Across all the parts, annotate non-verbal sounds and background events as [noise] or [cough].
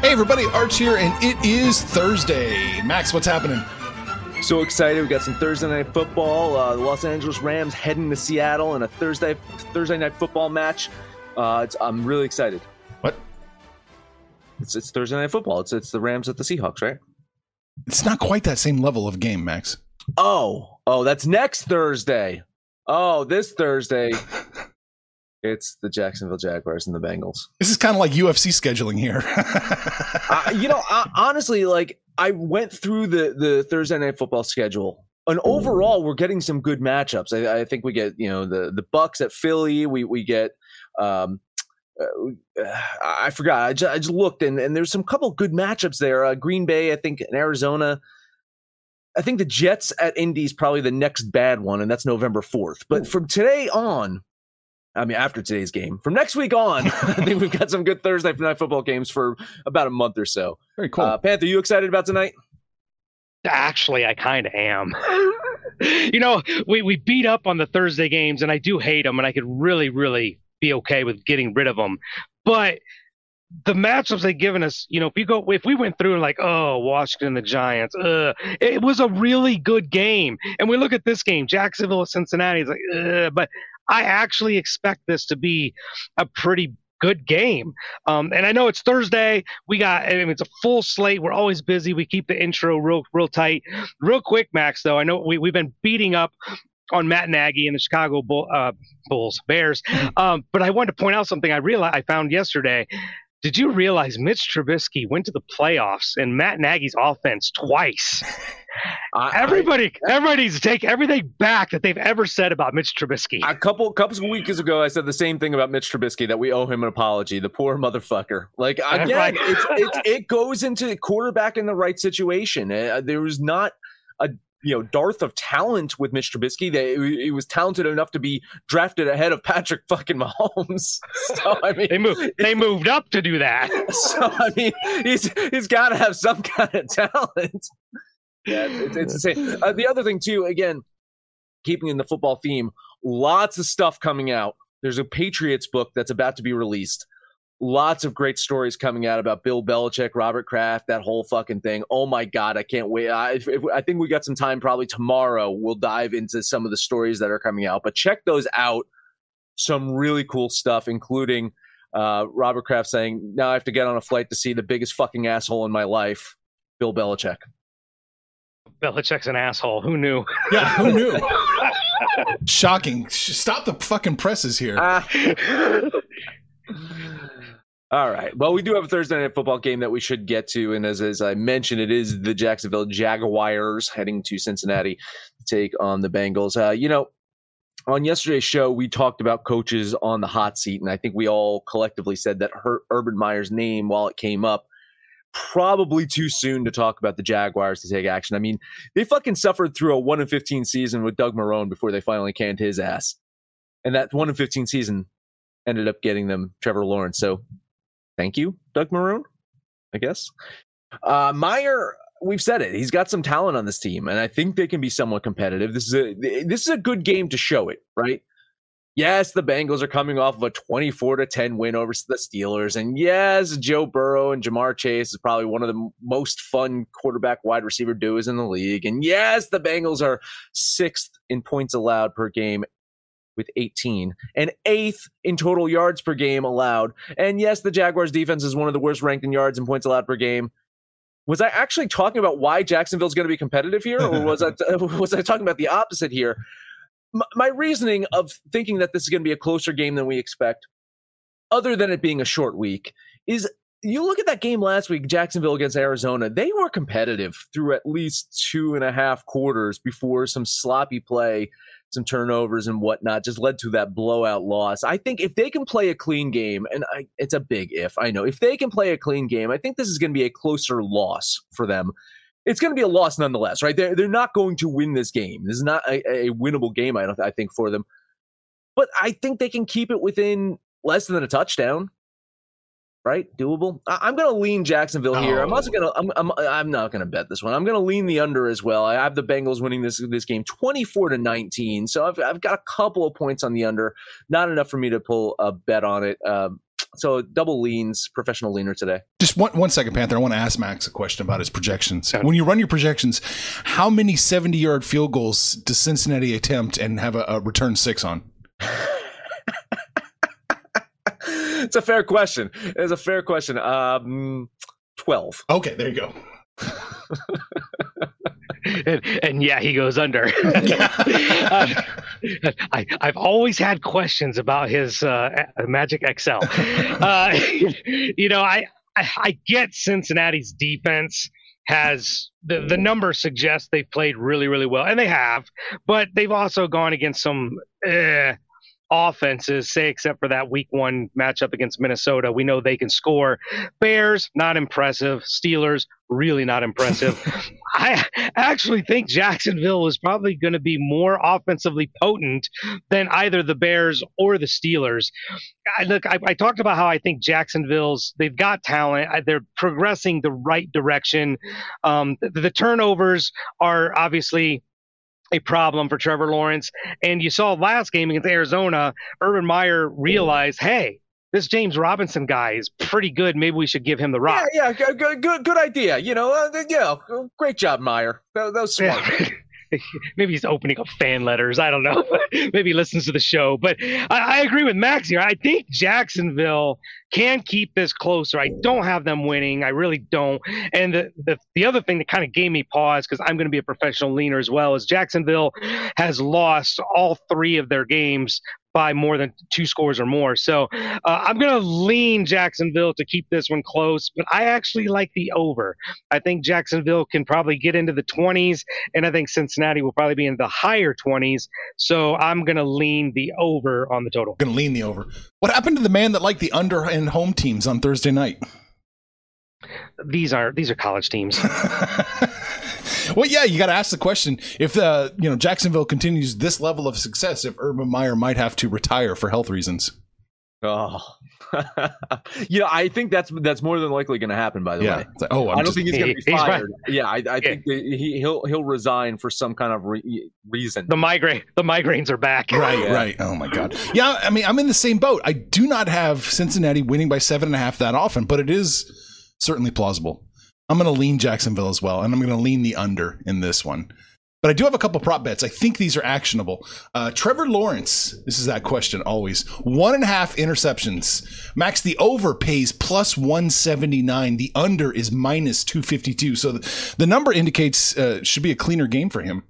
Hey everybody, Arch here, and it is Thursday. Max, what's happening? So excited! We got some Thursday night football. Uh, the Los Angeles Rams heading to Seattle in a Thursday Thursday night football match. Uh, I'm really excited. What? It's it's Thursday night football. It's it's the Rams at the Seahawks, right? It's not quite that same level of game, Max. Oh, oh, that's next Thursday. Oh, this Thursday. [laughs] It's the Jacksonville Jaguars and the Bengals. This is kind of like UFC scheduling here. [laughs] uh, you know, I, honestly, like I went through the the Thursday night football schedule, and overall, we're getting some good matchups. I, I think we get you know the the Bucks at Philly. We we get. Um, uh, I forgot. I just, I just, looked, and, and there's some couple good matchups there. Uh, Green Bay, I think, in Arizona. I think the Jets at Indy is probably the next bad one, and that's November 4th. But from today on, I mean, after today's game. From next week on, [laughs] I think we've got some good Thursday night football games for about a month or so. Very cool. Uh, Panther, you excited about tonight? Actually, I kind of am. [laughs] you know, we, we beat up on the Thursday games, and I do hate them, and I could really, really be okay with getting rid of them. But the matchups they've given us, you know, if you go, if we went through and like, oh, Washington, the Giants, uh, it was a really good game. And we look at this game, Jacksonville, Cincinnati, it's like, uh, but I actually expect this to be a pretty good game. Um, and I know it's Thursday. We got, I mean, it's a full slate. We're always busy. We keep the intro real, real tight. Real quick, Max, though, I know we, we've been beating up on Matt Nagy and the Chicago Bull, uh, Bulls, Bears. Um, but I wanted to point out something I realized I found yesterday. Did you realize Mitch Trubisky went to the playoffs and Matt Nagy's offense twice? I, everybody, I, everybody needs to take everything back that they've ever said about Mitch Trubisky. A couple, couple of weeks ago, I said the same thing about Mitch Trubisky that we owe him an apology. The poor motherfucker. Like [laughs] again, right. it's, it's, it goes into quarterback in the right situation. Uh, there was not a you know dearth of talent with Mitch Trubisky. That he was talented enough to be drafted ahead of Patrick fucking Mahomes. [laughs] So I mean, they moved they moved up to do that. [laughs] So I mean, he's he's got to have some kind of talent. Yeah, it's, it's insane. Uh, the other thing too, again, keeping in the football theme, lots of stuff coming out. There's a Patriots book that's about to be released lots of great stories coming out about Bill Belichick, Robert Kraft, that whole fucking thing. Oh my god, I can't wait. I, if, if, I think we got some time. Probably tomorrow we'll dive into some of the stories that are coming out. But check those out. Some really cool stuff, including uh, Robert Kraft saying, "Now I have to get on a flight to see the biggest fucking asshole in my life, Bill Belichick." Belichick's an asshole. Who knew? Yeah, who knew? [laughs] Shocking. Stop the fucking presses here. Uh, [laughs] [laughs] all right. Well, we do have a Thursday night football game that we should get to, and as as I mentioned, it is the Jacksonville Jaguars heading to Cincinnati to take on the Bengals. Uh, you know, on yesterday's show, we talked about coaches on the hot seat, and I think we all collectively said that Her- Urban Meyer's name, while it came up, probably too soon to talk about the Jaguars to take action. I mean, they fucking suffered through a one in fifteen season with Doug Marrone before they finally canned his ass, and that one in fifteen season ended up getting them Trevor Lawrence. So thank you, Doug Marrone, I guess. Uh, Meyer, we've said it. He's got some talent on this team, and I think they can be somewhat competitive. This is a this is a good game to show it, right? Yes, the Bengals are coming off of a 24 to 10 win over the Steelers. And yes, Joe Burrow and Ja'Marr Chase is probably one of the most fun quarterback wide receiver duos in the league. And yes, the Bengals are sixth in points allowed per game with 18 and eighth in total yards per game allowed. And yes, the Jaguars defense is one of the worst ranked in yards and points allowed per game. Was I actually talking about why Jacksonville's going to be competitive here, or was I [laughs] [laughs] was I talking about the opposite here? My, my reasoning of thinking that this is going to be a closer game than we expect, other than it being a short week, is you look at that game last week, Jacksonville against Arizona, they were competitive through at least two and a half quarters before some sloppy play some turnovers and whatnot, just led to that blowout loss. I think if they can play a clean game, and I, it's a big if, I know, if they can play a clean game, I think this is going to be a closer loss for them. It's going to be a loss nonetheless, right? They're, they're not going to win this game. This is not a, a winnable game, I don't I think, for them. But I think they can keep it within less than a touchdown right? Doable. I, am going to lean Jacksonville here. I'm also going to. I'm. I'm. I'm not going to bet this one. I'm going to lean the under as well. I have the Bengals winning this this game 24 to 19. So I've I've got a couple of points on the under. Not enough for me to pull a bet on it. Um, so double leans, professional leaner today. Just one one second, Panther. I want to ask Max a question about his projections. When you run your projections, how many 70 yard field goals does Cincinnati attempt and have a, a return six on? It's a fair question. It's a fair question. Um, twelve. Okay, there you go. [laughs] and, and, yeah, he goes under. [laughs] uh, I, have always had questions about his uh, Magic Excel. [laughs] Uh, you know, I, I, I get Cincinnati's defense has the the numbers suggest they've played really really well, and they have, but they've also gone against some. Eh, offenses, say except for that week one matchup against Minnesota. We know they can score. Bears, not impressive. Steelers, really not impressive. [laughs] I actually think Jacksonville is probably going to be more offensively potent than either the Bears or the Steelers. I, look, I, I talked about how I think Jacksonville's they've got talent. They're progressing the right direction. Um, the, the turnovers are obviously a problem for Trevor Lawrence. And you saw last game against Arizona, Urban Meyer realized, hey, this James Robinson guy is pretty good. Maybe we should give him the rock. Yeah, yeah, good, good, good idea. You know, uh, yeah, great job, Meyer. That, that was smart. Yeah. [laughs] [laughs] maybe he's opening up fan letters. I don't know. [laughs] maybe he listens to the show. But I, I, agree with Max here. I think Jacksonville can keep this closer. I don't have them winning. I really don't. And the, the, the other thing that kind of gave me pause, because I'm going to be a professional leaner as well, is Jacksonville has lost all three of their games by more than two scores or more. So uh, I'm going to lean Jacksonville to keep this one close, but I actually like the over. I think Jacksonville can probably get into the 20s, and I think Cincinnati will probably be in the higher 20s. So I'm going to lean the over on the total. Going to lean the over. What happened to the man that liked the under and home teams on Thursday night? These are these are college teams. [laughs] well, yeah, you got to ask the question if the uh, you know Jacksonville continues this level of success, if Urban Meyer might have to retire for health reasons. Oh, [laughs] you know, I think that's that's more than likely going to happen. By the yeah. way, like, oh, I'm I do not think he's going to be fired. yeah, I, I think he he'll he'll resign for some kind of re- reason. The migraine, the migraines are back. Right, yeah. right. Oh my god. Yeah, I mean, I'm in the same boat. I do not have Cincinnati winning by seven and a half that often, but it is certainly plausible. I'm going to lean Jacksonville as well, and I'm going to lean the under in this one. But I do have a couple prop bets. I think these are actionable. Uh, Trevor Lawrence, this is that question always. One and a half interceptions. Max, the over pays plus 179. The under is minus 252. So the, the number indicates uh, should be a cleaner game for him.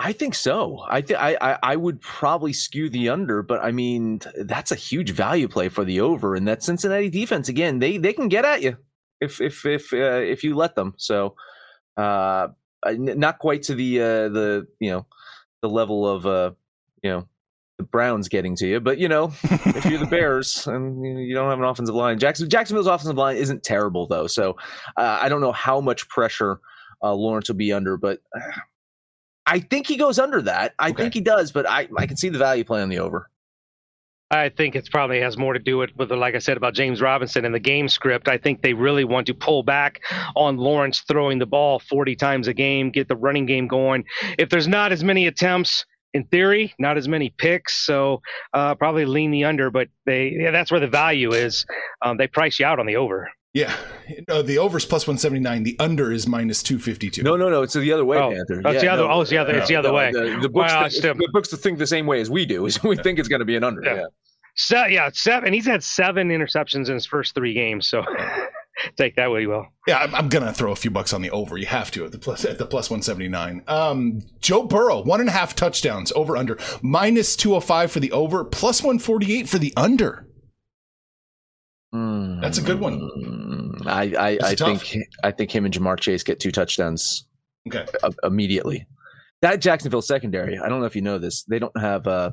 I think so. I, th- I, I I would probably skew the under, but I mean that's a huge value play for the over, and that Cincinnati defense again. They they can get at you if if if uh, if you let them. So, uh, not quite to the uh, the you know the level of uh, you know the Browns getting to you, but you know if you're the [laughs] Bears and you don't have an offensive line, Jackson Jacksonville's offensive line isn't terrible though. So uh, I don't know how much pressure uh, Lawrence will be under, but. Uh, I think he goes under that. I okay. think he does, but I, I can see the value play on the over. I think it probably has more to do with, with, like I said about James Robinson and the game script. I think they really want to pull back on Lawrence throwing the ball 40 times a game, get the running game going. If there's not as many attempts, in theory, not as many picks, so uh, probably lean the under. But they, yeah, that's where the value is. Um, they price you out on the over. Yeah, no, the over is plus one seventy nine. The under is minus two fifty two. No, no, no. It's the other way, oh, Panther. That's yeah, the other. No, oh, it's the other. It's the other no, way. The, the books, well, the, the, books think the same way as we do. [laughs] Is we think it's going to be an under. Yeah. yeah. So, yeah, seven. And he's had seven interceptions in his first three games. So [laughs] take that way you will. Yeah, I'm, I'm, gonna throw a few bucks on the over. You have to at the plus at the plus 179. Um, Joe Burrow, one and a half touchdowns over under minus 205 for the over, plus 148 for the under. That's a good one. Hmm. I I, I think I think him and Ja'Marr Chase get two touchdowns. Okay. immediately. that Jacksonville secondary. I don't know if you know this. They don't have uh,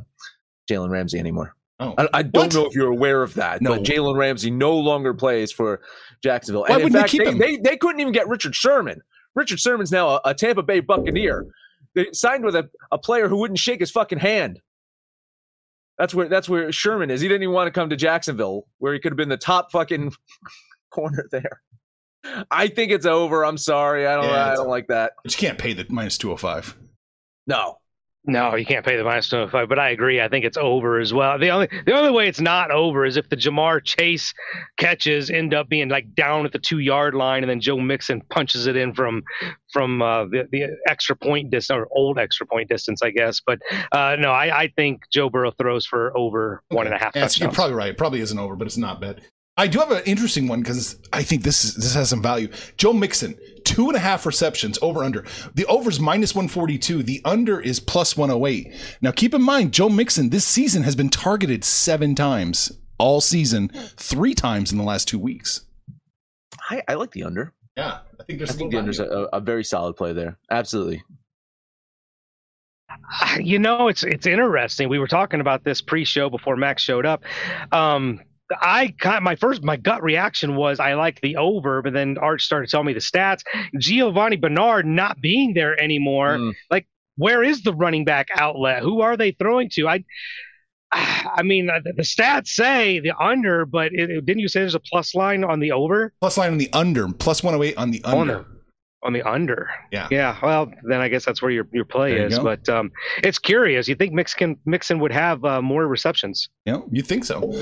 Jalen Ramsey anymore. Oh. I, I don't know if you're aware of that, No. but Jalen Ramsey no longer plays for Jacksonville. Why and in wouldn't they keep they, him? They, they couldn't even get Richard Sherman. Richard Sherman's now a, a Tampa Bay Buccaneer. They signed with a, a player who wouldn't shake his fucking hand. That's where that's where Sherman is. He didn't even want to come to Jacksonville, where he could have been the top fucking [laughs] corner there. I think it's over. I'm sorry. I don't. Yeah, I don't like that. But you can't pay the minus 205. No. No, you can't pay the minus 25, but I agree. I think it's over as well. The only the only way it's not over is if the Ja'Marr Chase catches end up being like down at the two yard line, and then Joe Mixon punches it in from from uh, the the extra point distance or old extra point distance, I guess. But uh, no, I, I think Joe Burrow throws for over one and a half you're probably right. It probably isn't over, but it's not bad. I do have an interesting one because I think this is, this has some value. Joe Mixon, two and a half receptions over under. The over is minus 142. The under is plus 108. Now keep in mind, Joe Mixon this season has been targeted seven times all season, three times in the last two weeks. I, I like the under. Yeah, I think there's. I think the under's a, a very solid play there. Absolutely. you know it's it's interesting we were talking about this pre-show before max showed up um I kind my first my gut reaction was I liked the over, but then Arch started telling me the stats. Giovanni Bernard not being there anymore. Mm. Like, where is the running back outlet? Who are they throwing to? I, [sighs] I mean, uh, the, the stats say the under, but it, it- didn't you say there's a plus line on the over? Plus line on the under, plus 108 on the under. On the on the under. Yeah. Yeah. Well, then I guess that's where your your play There you is. go. But um, it's curious. You think Mixon Mixon would have uh, more receptions? Yeah, you think so?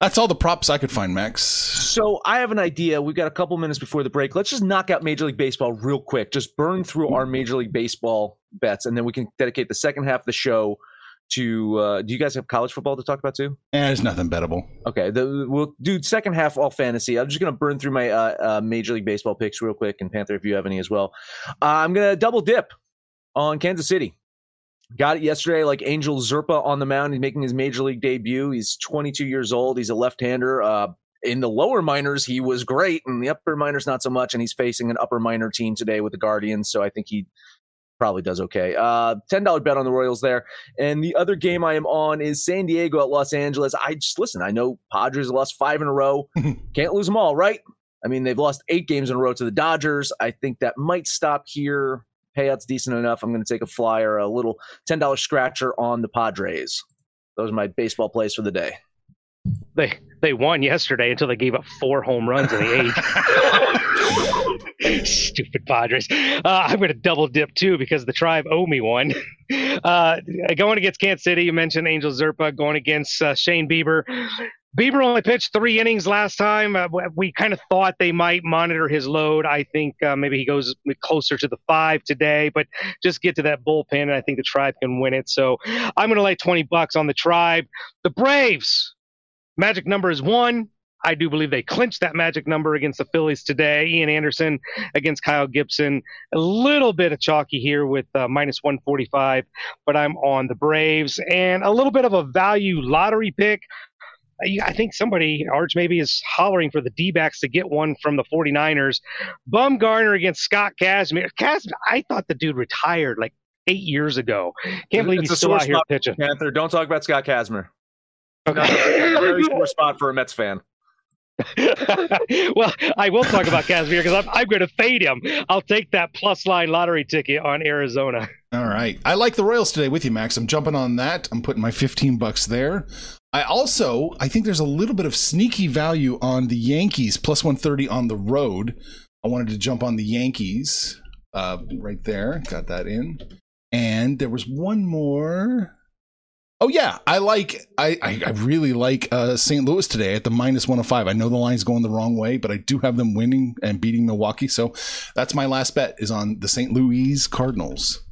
That's all the props I could find, Max. So I have an idea. We've got a couple minutes before the break. Let's just knock out Major League Baseball real quick. Just burn through our Major League Baseball bets, and then we can dedicate the second half of the show to. Uh, do you guys have college football to talk about too? Eh, there's nothing bettable. Okay, the, we'll do second half all fantasy. I'm just gonna burn through my uh, uh, Major League Baseball picks real quick, and Panther, if you have any as well. Uh, I'm gonna double dip on Kansas City. Got it yesterday, like Angel Zerpa on the mound. He's making his major league debut. He's 22 years old. He's a left-hander. Uh, in the lower minors, he was great. and the upper minors, not so much. And he's facing an upper minor team today with the Guardians, so I think he probably does okay. Uh, ten dollar bet on the Royals there. And the other game I am on is San Diego at Los Angeles. I just listen. I know Padres lost five in a row. [laughs] Can't lose them all, right? I mean, they've lost eight games in a row to the Dodgers. I think that might stop here. Payout's decent enough. I'm going to take a flyer, a little ten dollar scratcher on the Padres. Those are my baseball plays for the day. They they won yesterday until they gave up four home runs in the eighth. [laughs] Stupid Padres. Uh, I'm going to double dip too because the tribe owe me one. [laughs] Uh, going against Kansas City, you mentioned Angel Zerpa. Going against uh, Shane Bieber. Bieber only pitched three innings last time. Uh, we- kind of thought they might monitor his load. I think uh, maybe he goes closer to the five today, but just get to that bullpen, and I think the tribe can win it. So I'm going to lay 20 bucks on the tribe. The Braves. Magic number is one. I do believe they clinched that magic number against the Phillies today. Ian Anderson against Kyle Gibson. A little bit of chalky here with uh, minus 145, but I'm on the Braves. And a little bit of a value lottery pick. I I think somebody, Arch maybe, is hollering for the D backs to get one from the 49ers. Bumgarner against Scott Kazmir. Kazmir, I thought the dude retired like eight years ago. Can't believe It's he's still out here pitching. Panther, don't talk about Scott Kazmir. Okay. Very sore spot for a Mets fan. [laughs] well, I will talk about Kazmir because I'm, I'm going to fade him. I'll take that plus line lottery ticket on Arizona. All right. I like the Royals today with you, Max. I'm jumping on that. I'm putting my 15 bucks there. I also, I think there's a little bit of sneaky value on the Yankees, plus 130 on the road. I wanted to jump on the Yankees uh, right there. Got that in. And there was one more. Oh yeah, I like I I, really like uh, St. Louis today at the minus one hundred five. I know the line's going the wrong way, but I do have them winning and beating Milwaukee. So that's my last bet is on the St. Louis Cardinals.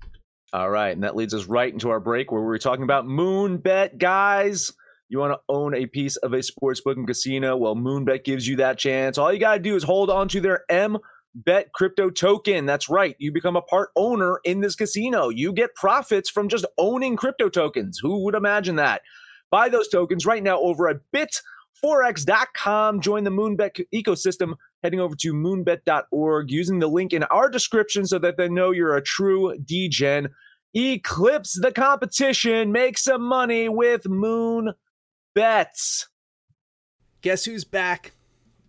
All right, and that leads us right into our break where we were talking about Moonbet, guys. You want to own a piece of a sportsbook and casino? Well, Moonbet gives you that chance. All you got to do is hold on to their M Bet crypto token. That's right. You become a part owner in this casino. You get profits from just owning crypto tokens. Who would imagine that? Buy those tokens right now over at bitforex.com. Join the Moonbet ecosystem heading over to moonbet.org using the link in our description so that they know you're a true Degen. eclipse the competition, make some money with Moon Bets. Guess who's back?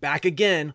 Back again.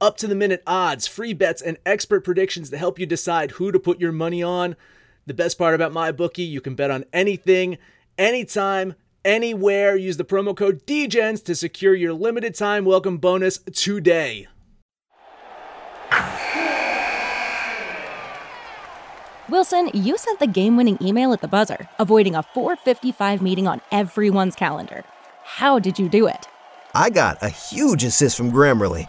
Get up to the minute odds, free bets, and expert predictions to help you decide who to put your money on. The best part about MyBookie, you can bet on anything, anytime, anywhere. Use the promo code DEGENS to secure your limited time welcome bonus today. Wilson, you sent the game winning email at the buzzer, avoiding a 455 meeting on everyone's calendar. How did you do it? I got a huge assist from Grammarly,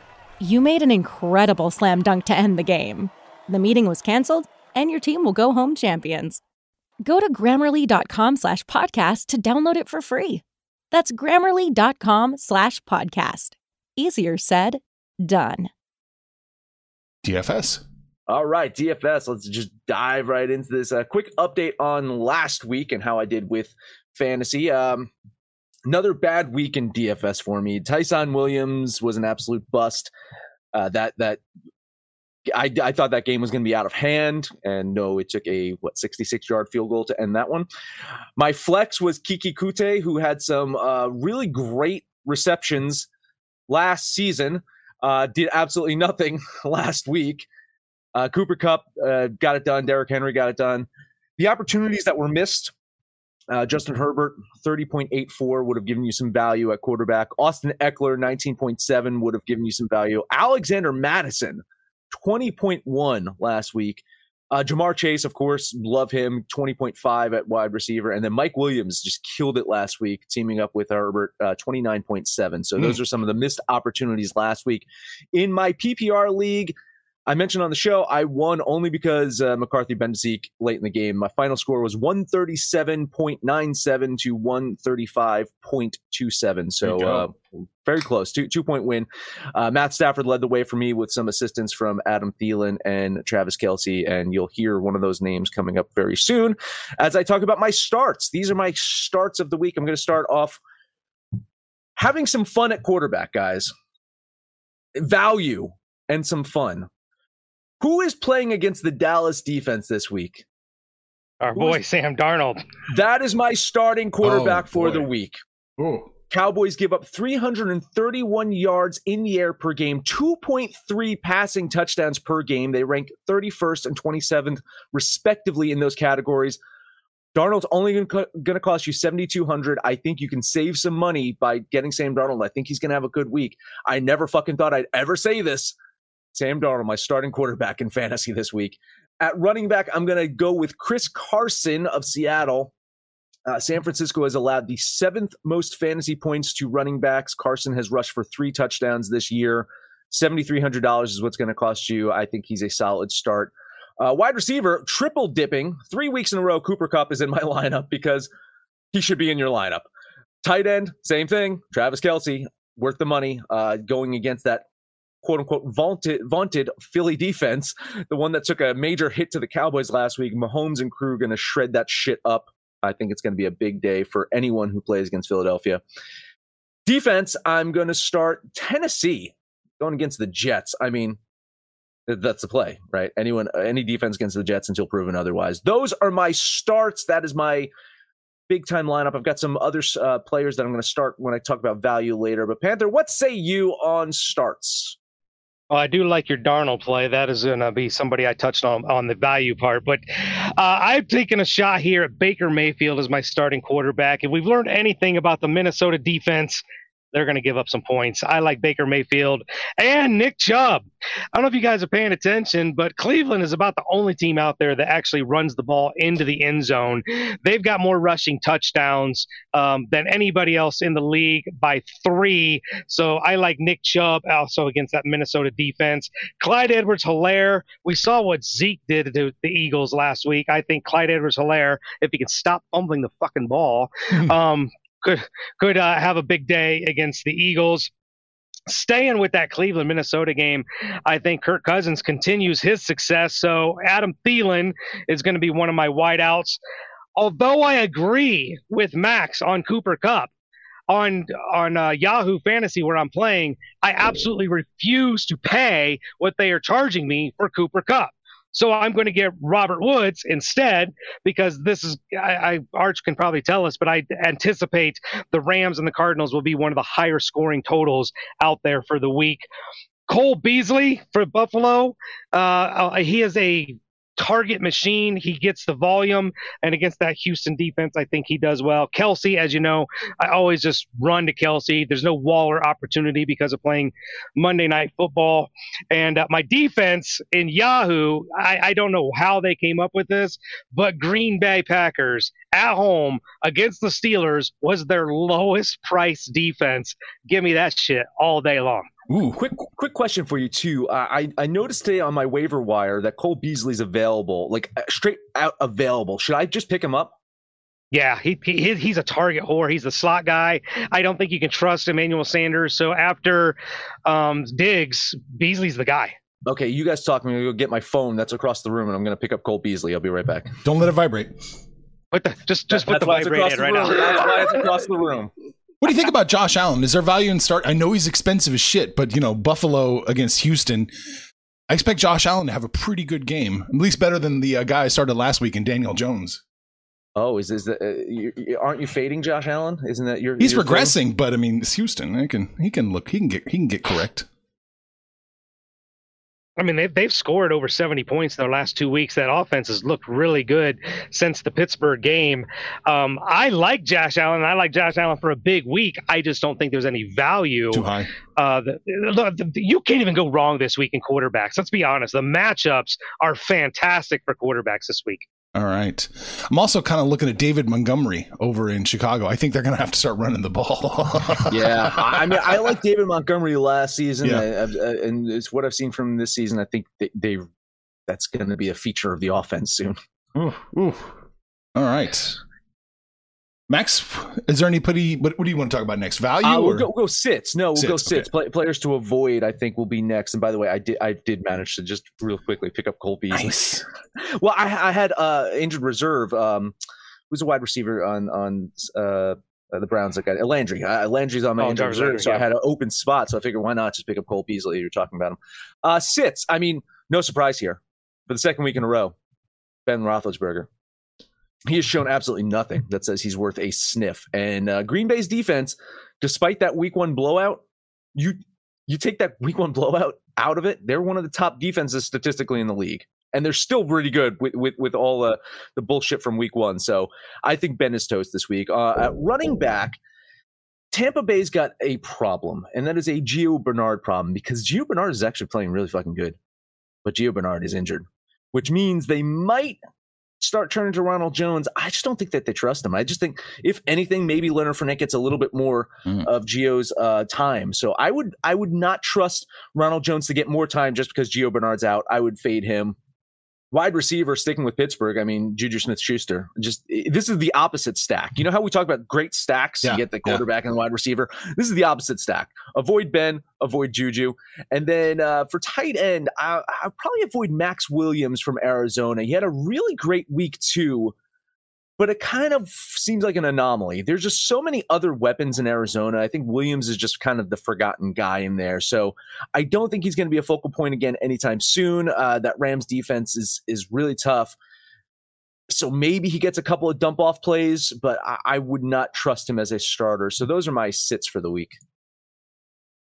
You made an incredible slam dunk to end the game. The meeting was canceled, and your team will go home champions. Go to grammarly.com slash podcast to download it for free. That's grammarly.com slash podcast. Easier said, done. DFS. All right, DFS. Let's just dive right into this. A quick update on last week and how I did with fantasy. Um, another bad week in DFS for me. Ty'Son Williams was an absolute bust. Uh, that that I, I thought that game was going to be out of hand, and no, it took a what 66 yard field goal to end that one. My flex was Keke Coutee, who had some uh, really great receptions last season. Uh, did absolutely nothing [laughs] last week. Uh, Cooper Kupp uh, got it done. Derrick Henry got it done. The opportunities that were missed. Uh, Justin Herbert, 30.84 would have given you some value at quarterback. Austin Ekeler, 19.7 would have given you some value. Alexander Mattison, 20.1 last week. Uh, Ja'Marr Chase, of course, love him, 20.5 at wide receiver. And then Mike Williams just killed it last week, teaming up with Herbert, uh, 29.7. So mm. those are some of the missed opportunities last week. In my PPR league, I mentioned on the show I won only because uh, McCarthy benched Zeke late in the game. My final score was 137.97 to 135.27. So uh, very close, two two point win. Uh, Matt Stafford led the way for me with some assistance from Adam Thielen and Travis Kelce. and you'll hear one of those names coming up very soon as I talk about my starts. These are my starts of the week. I'm going to start off having some fun at quarterback, guys. Value and some fun. Who is playing against the Dallas defense this week? Our Who boy is, Sam Darnold. That is my starting oh, quarterback oh, for the week. Ooh. Cowboys give up 331 yards in the air per game, 2.3 passing touchdowns per game. They rank 31st and 27th, respectively, in those categories. Darnold's only going to cost you 7,200. I think you can save some money by getting Sam Darnold. I think he's going to have a good week. I never fucking thought I'd ever say this, Sam Darnold, my starting quarterback in fantasy this week. At running back, I'm going to go with Chris Carson of Seattle. Uh, San Francisco has allowed the seventh most fantasy points to running backs. Carson has rushed for three touchdowns this year. $7,300 is what's going to cost you. I think he's a solid start. Uh, wide receiver, triple dipping. Three weeks in a row, Cooper Kupp is in my [laughs] lineup because he should be in your lineup. Tight end, same thing. Travis Kelce, worth the money, uh, going against that quote unquote vaunted vaunted Philly defense, the one that took a major hit to the Cowboys last week. Mahomes and crew going to shred that shit up I think it's going to be a big day for anyone who plays against Philadelphia. Defense, I'm going to start Tennessee going against the Jets. I mean, that's the play, right? Anyone, any defense against the Jets until proven otherwise. Those are my starts. That is my big time lineup. I've got some other uh, players that I'm going to start when I talk about value later. But Panther, what say you on starts? Well, I do like your Darnold play. That is going to be somebody I touched on on the value part. But uh, I've taken a shot here at Baker Mayfield as my starting quarterback. If we've learned anything about the Minnesota defense, they're going to give up some points. I like Baker Mayfield and Nick Chubb. I don't know if you guys are paying attention, but Cleveland is about the only team out there that actually runs the ball into the end zone. They've got more rushing touchdowns um, than anybody else in the league by three. So I like Nick Chubb also against that Minnesota defense. Clyde Edwards Helaire. We saw what Zeke did to the Eagles last week. I think Clyde Edwards Helaire, if he can stop fumbling the fucking ball, um, could could uh, have a big day against the Eagles. Staying with that Cleveland Minnesota game, I think Kirk Cousins continues his success. So Adam Thielen is going to be one of my wideouts. Although I agree with Max on Cooper Kupp, on on uh, Yahoo Fantasy where I'm playing, I absolutely refuse to pay what they are charging me for Cooper Kupp. So I'm going to get Robert Woods instead because this is I, I, Arch can probably tell us, but I anticipate the Rams and the Cardinals will be one of the higher scoring totals out there for the week. Cole Beasley for Buffalo, uh, uh he is a target machine. He gets the volume, and against that Houston defense, I think he does well. Kelce, as you know, I always just run to Kelce. There's no Waller opportunity because of playing Monday Night Football. And uh, my defense in Yahoo, I, I don't know how they came up with this, but Green Bay Packers at home against the Steelers was their lowest price defense. Give me that shit all day long. Ooh. Quick, quick question for you too. Uh, I I noticed today on my waiver wire that Cole Beasley's available, like uh, straight out available. Should I just pick him up? Yeah, he, he he's a target whore. He's the slot guy. I don't think you can trust Emmanuel Sanders. So after um, Diggs, Beasley's the guy. Okay, you guys talk. I'm gonna go get my phone that's across the room, and I'm gonna pick up Cole Beasley. I'll be right back. Don't let it vibrate. Put the just just that, put the vibrate in right now. That's why it's across the room. [laughs] What do you think about Josh Allen? Is there value in start? I know he's expensive as shit, but you know Buffalo against Houston. I expect Josh Allen to have a pretty good game, at least better than the uh, guy I started last week in Daniel Jones. Oh, is is that? Uh, you, aren't you fading Josh Allen? Isn't that your? He's your regressing, thing? but I mean, it's Houston. He can he can look he can get he can get correct. I mean, they've, they've scored over 70 points in their last two weeks. That offense has looked really good since the Pittsburgh game. Um, I like Josh Allen. I like Josh Allen for a big week. I just don't think there's any value. Too high. Uh, the, the, the, you can't even go wrong this week in quarterbacks. Let's be honest. The matchups are fantastic for quarterbacks this week. All right. I'm also kind of looking at David Montgomery over in Chicago. I think they're going to have to start running the ball. [laughs] yeah. I mean, I like David Montgomery last season, yeah. I, I, uh, and it's what I've seen from this season. I think they, they that's going to be a feature of the offense soon. Ooh, ooh. All right. Max, is there anybody? What, what do you want to talk about next? Value? Uh, we'll, go, go sits. No, we'll sits, go sits. Okay. Play, players to avoid, I think, will be next. And by the way, I did I did manage to just real quickly pick up Cole Beasley. Nice. [laughs] well, I, I had uh, injured reserve. Um, who's a wide receiver on on uh, the Browns? That got Landry. Uh, Landry's on my oh, injured reserve, so yeah. I had an open spot. So I figured, why not just pick up Cole Beasley? You're talking about him. Uh, sits. I mean, no surprise here. For the second week in a row, Ben Roethlisberger he has shown absolutely nothing that says he's worth a sniff. And uh, Green Bay's defense, despite that Week One blowout, you you take that Week One blowout out of it, they're one of the top defenses statistically in the league, and they're still really good with with, with all uh, the bullshit from Week One. So I think Ben is toast this week. Uh, at running back. Tampa Bay's got a problem, and that is a Gio Bernard problem because Gio Bernard is actually playing really fucking good, but Gio Bernard is injured, which means they might start turning to Ronald Jones, I just don't think that they trust him. I just think, if anything, maybe Leonard Fournette gets a little bit more mm. of Gio's uh, time. So I would I would not trust Ronald Jones to get more time just because Gio Bernard's out. I would fade him wide receiver sticking with Pittsburgh. I mean, Juju Smith Schuster. Just this is the opposite stack. You know how we talk about great stacks? Yeah, you get the quarterback yeah. and the wide receiver. This is the opposite stack. Avoid Ben, avoid Juju. And then uh, for tight end, I, I'll probably avoid Maxx Williams from Arizona. He had a really great week two but it kind of seems like an anomaly. There's just so many other weapons in Arizona. I think Williams is just kind of the forgotten guy in there. So I don't think he's going to be a focal point again anytime soon. Uh, that Rams defense is is really tough. So maybe he gets a couple of dump off plays, but I, I would not trust him as a starter. So those are my sits for the week.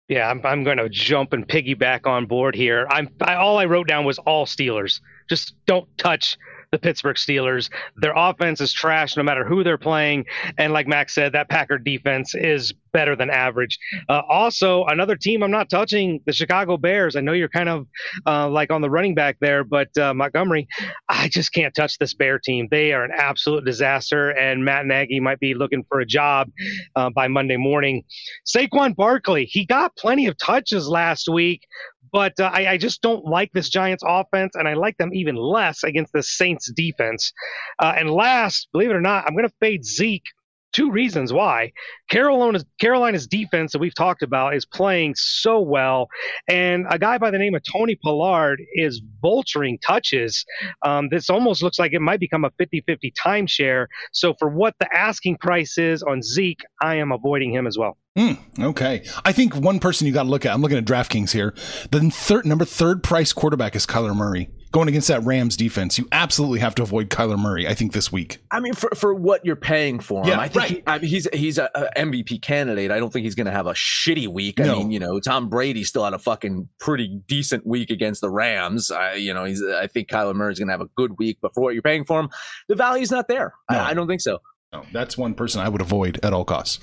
Yeah, I'm, I'm going to jump and piggyback on board here. I'm I, all I wrote down was all Steelers. Just don't touch the Pittsburgh Steelers. Their offense is trash no matter who they're playing. And like Max said, that Packer defense is better than average. Uh, also, another team I'm not touching, the Chicago Bears. I know you're kind of uh, like on the running back there, but uh, Montgomery, I just can't touch this Bear team. They are an absolute disaster, and Matt Nagy might be looking for a job uh, by Monday morning. Saquon Barkley, he got plenty of touches last week, but uh, I, I, just don't like this Giants offense, and I like them even less against the Saints defense. Uh, and last, believe it or not, I'm going to fade Zeke two reasons why. Carolina's Carolina's defense that we've talked about is playing so well, and a guy by the name of Tony Pollard is vulturing touches. Um, this almost looks like it might become a 50-50 timeshare. So for what the asking price is on Zeke, I am avoiding him as well. Mm, okay. I think one person you got to look at, I'm looking at DraftKings here. The third number third price quarterback is Kyler Murray going against that Rams defense, you absolutely have to avoid Kyler Murray. I think this week. I mean, for, for what you're paying for him, yeah, I think right. he, I mean, he's he's a, a, MVP candidate. I don't think he's going to have a shitty week. I No. mean, you know, Tom Brady still had a fucking pretty decent week against the Rams. I, you know, he's I think Kyler Murray's going to have a good week, but for what you're paying for him, the value's not there. No. I, I don't think so. No, that's one person I would avoid at all costs.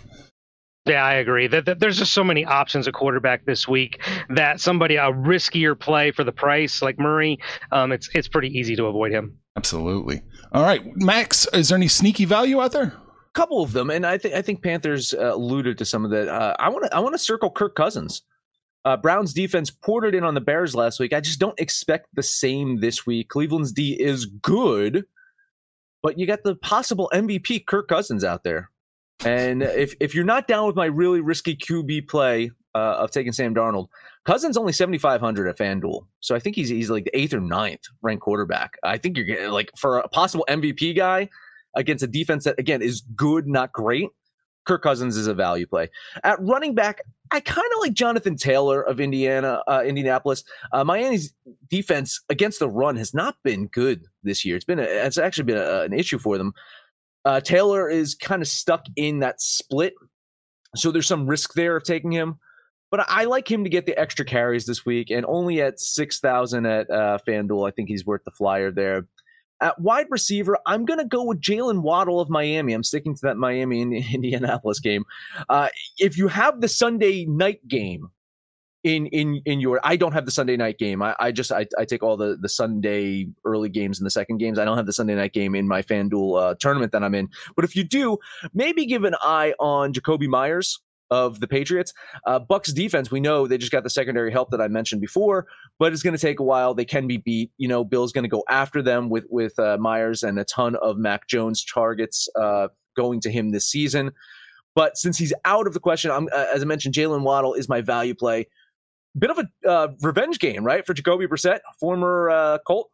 Yeah, I agree. That, that there's just so many options at quarterback this week that somebody a riskier play for the price like Murray, um, it's it's pretty easy to avoid him. Absolutely. All right, Max, is there any sneaky value out there? A couple of them, and I think I think Panthers uh, alluded to some of that. Uh, I want to I want to circle Kirk Cousins. Uh, Brown's defense poured it in on the Bears last week. I just don't expect the same this week. Cleveland's D is good, but you got the possible MVP Kirk Cousins out there. And if if you're not down with my really risky QB play uh, of taking Sam Darnold, Cousins only 7,500 at FanDuel. So I think he's he's like the eighth or ninth ranked quarterback. I think you're getting like for a possible MVP guy against a defense that again is good, not great. Kirk Cousins is a value play. At running back, I kind of like Jonathan Taylor of Indiana, uh, Indianapolis. Uh, Miami's defense against the run has not been good this year. It's been a, it's actually been a, an issue for them. Uh, Taylor is kind of stuck in that split, so there's some risk there of taking him. But I like him to get the extra carries this week, and only at six thousand at uh, FanDuel, I think he's worth the flyer there. At wide receiver, I'm going to go with Jaylen Waddle of Miami. I'm sticking to that Miami and [laughs] Indianapolis game. Uh, if you have the Sunday night game in in in your, I don't have the Sunday night game. I, I just I, I take all the the Sunday early games and the second games. I don't have the Sunday night game in my FanDuel uh, tournament that I'm in. But if you do, maybe give an eye on Jakobi Meyers of the Patriots. Uh, Bucks defense, we know they just got the secondary help that I mentioned before, but it's going to take a while. They can be beat. You know, Bill's going to go after them with with uh, Meyers and a ton of Mac Jones targets uh, going to him this season. But since he's out of the question, I'm, uh, as I mentioned, Jaylen Waddle is my value play. Bit of a uh, revenge game, right, for Jacoby Brissett, former uh, Colt.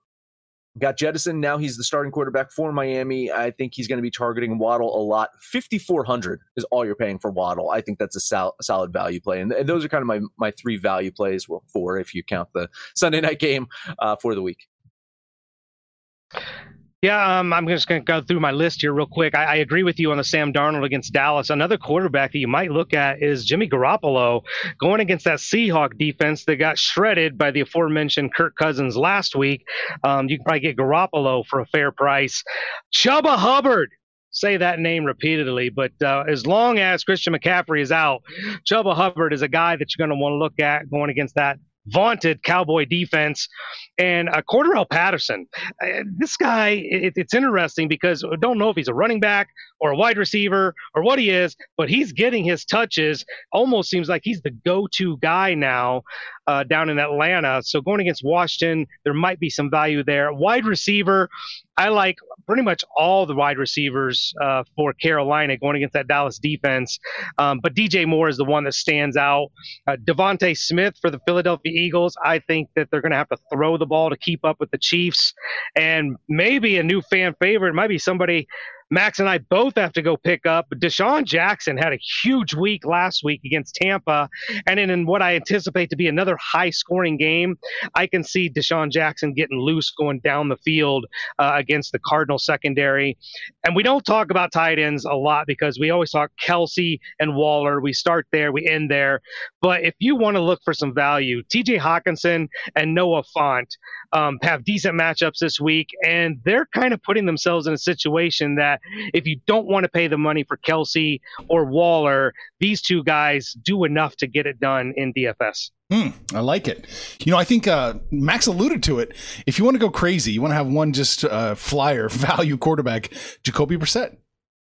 Got Jettison. Now he's the starting quarterback for Miami. I think he's going to be targeting Waddle a lot. 5,400 is all you're paying for Waddle. I think that's a, a solid value play. And, and those are kind of my, my three value plays for if you count the Sunday night game uh, for the week. Yeah, um, I'm just going to go through my list here real quick. I, I agree with you on the Sam Darnold against Dallas. Another quarterback that you might look at is Jimmy Garoppolo going against that Seahawk defense that got shredded by the aforementioned Kirk Cousins last week. Um, you can probably get Garoppolo for a fair price. Chuba Hubbard. Say that name repeatedly, but uh, as long as Christian McCaffrey is out, Chuba Hubbard is a guy that you're going to want to look at going against that vaunted Cowboy defense. And uh, Cordarrelle Patterson, uh, this guy, it, it's interesting because I don't know if he's a running back or a wide receiver or what he is, but he's getting his touches. Almost seems like he's the go to guy now uh, down in Atlanta. So going against Washington, there might be some value there. Wide receiver, I like pretty much all the wide receivers uh, for Carolina going against that Dallas defense. Um, but DJ Moore is the one that stands out. Uh, DeVonta Smith for the Philadelphia Eagles, I think that they're going to have to throw the ball to keep up with the Chiefs. And maybe a new fan favorite might be somebody Max and I both have to go pick up. DeSean Jackson had a huge week last week against Tampa. And in what I anticipate to be another high scoring game, I can see DeSean Jackson getting loose going down the field uh, against the Cardinal secondary. And we don't talk about tight ends a lot because we always talk Kelce and Waller. We start there, we end there. But if you want to look for some value, TJ Hockenson and Noah Fant um, have decent matchups this week, and they're kind of putting themselves in a situation that if you don't want to pay the money for Kelce or Waller, these two guys do enough to get it done in DFS. Hmm, I like it. You know, I think uh, Max alluded to it. If you want to go crazy, you want to have one just uh, flyer [laughs] value quarterback, Jacoby Brissett.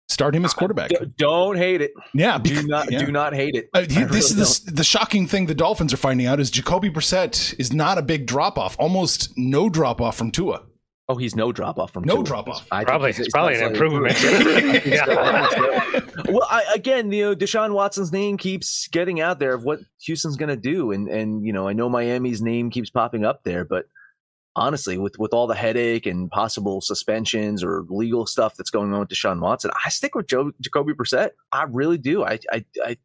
Start him as quarterback. D- don't hate it. Yeah, do not yeah. do not hate it. Uh, he, this is the, the, shocking thing the Dolphins are finding out is Jacoby Brissett is not a big drop off, almost no drop off from Tua. Oh, he's no drop off from no Tua. drop off. Probably, it's probably an improvement. [laughs] [laughs] Yeah. well, I, again, you know, Deshaun Watson's name keeps getting out there of what Houston's going to do, and and you know, I know Miami's name keeps popping up there, but honestly, with with all the headache and possible suspensions or legal stuff that's going on with Deshaun Watson, I stick with Joe Jacoby Brissett. I really do. I I, I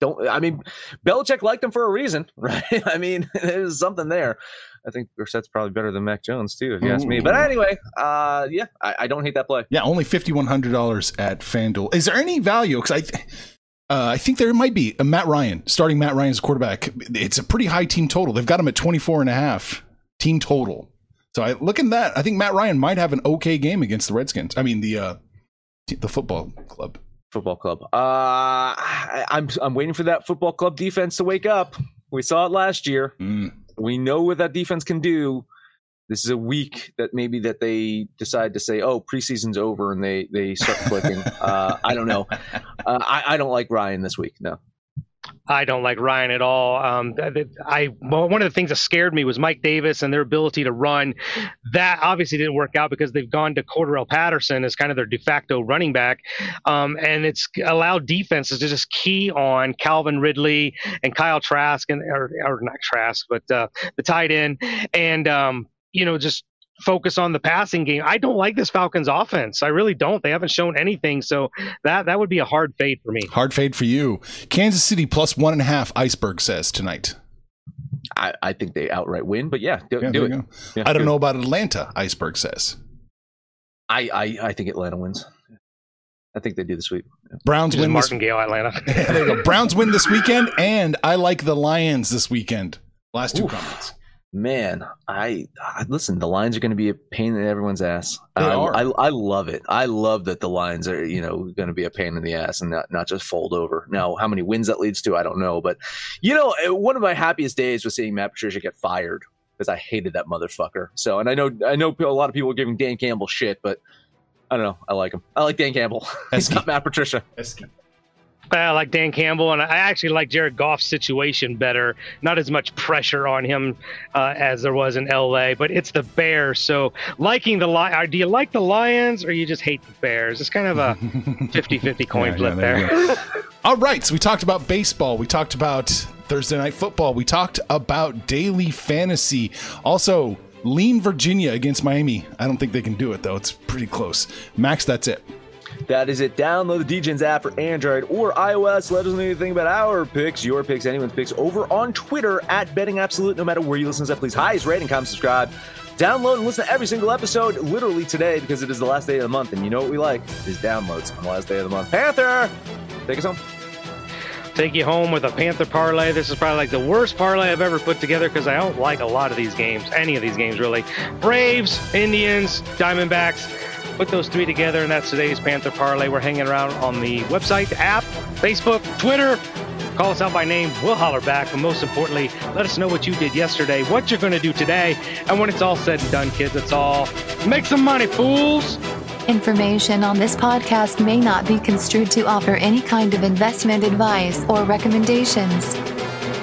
don't. I mean, Belichick liked him for a reason, [laughs] right? I mean, [laughs] there's something there. I think Brissett's probably better than Mac Jones too, if you ask me. But anyway, uh, yeah, I, I, don't hate that play. Yeah, only fifty one hundred dollars at FanDuel. Is there any value? Because I. Th- uh, I think there might be a Matt Ryan starting Matt Ryan as quarterback. It's a pretty high team total. They've got him at 24 and a half team total. So I look at that. I think Matt Ryan might have an okay game against the Redskins. I mean the uh, the football club. Football club. Uh, I, I'm I'm waiting for that football club defense to wake up. We saw it last year. Mm. We know what that defense can do. This is a week that maybe that they decide to say, "Oh, preseason's over," and they they start clicking. [laughs] uh, I don't know. Uh, I, I don't like Ryan this week. No. I don't like Ryan at all. Um, I one of the things that scared me was Mike Davis and their ability to run. That obviously didn't work out because they've gone to Cordarrelle Patterson as kind of their de facto running back, um, and it's allowed defenses to just key on Calvin Ridley and Kyle Trask and or, or not Trask, but uh, the tight end, and um, you know just focus on the passing game. I don't like this Falcons offense. I really don't. They haven't shown anything. So that that would be a hard fade for me. Hard fade for you. Kansas City plus one and a half. Iceberg says tonight. I, I think they outright win, but yeah, do, yeah, do it. Yeah, I don't do know it. about Atlanta. Iceberg says. I, I I think Atlanta wins. I think they do the sweep. Yeah. Browns win. Martingale, Atlanta. [laughs] there you go. Browns win this weekend, and I like the Lions this weekend. Last two Oof. comments man, I, I, listen. The Lions are going to be a pain in everyone's ass. They I, are. I, I, love it. I love that the Lions are you know going to be a pain in the ass and not not just fold over. Now, how many wins that leads to, I don't know. But you know, eh, one of my happiest days was seeing Matt Patricia get fired because I hated that motherfucker. So, and I know I know a lot of people are giving Dan Campbell shit, but I don't know. I like him. I like Dan Campbell. [laughs] He's not Matt Patricia. I like Dan Campbell, and I actually like Jared Goff's situation better. Not as much pressure on him uh, as there was in LA, but it's the Bears. So liking the Lions, uh, do you like the Lions or you just hate the Bears? It's kind of a [laughs] 50-50 coin yeah, flip yeah, there. there. [laughs] All right, so we talked about baseball. We talked about Thursday night football. We talked about daily fantasy. Also, lean Virginia against Miami. I don't think they can do it though. It's pretty close. Max, that's it. That is it. Download the Degens app for Android or iOS. Let us know anything about our picks, your picks, anyone's picks over on Twitter at Betting Absolute. No matter where you listen to please highest rating, comment, subscribe. Download and listen to every single episode literally today because it is the last day of the month. And you know what we like is downloads on the last day of the month. Panther, take us home take you home with a Panther parlay. This is probably like the worst parlay I've ever put together because I don't like a lot of these games, any of these games really. Braves, Indians, Diamondbacks. Put those three together, and that's today's Panther Parlay. We're hanging around on the website, app, Facebook, Twitter. Call us out by name. We'll holler back. But most importantly, let us know what you did yesterday, what you're going to do today. And when it's all said and done, kids, it's all make some money, fools. Information on this podcast may not be construed to offer any kind of investment advice or recommendations.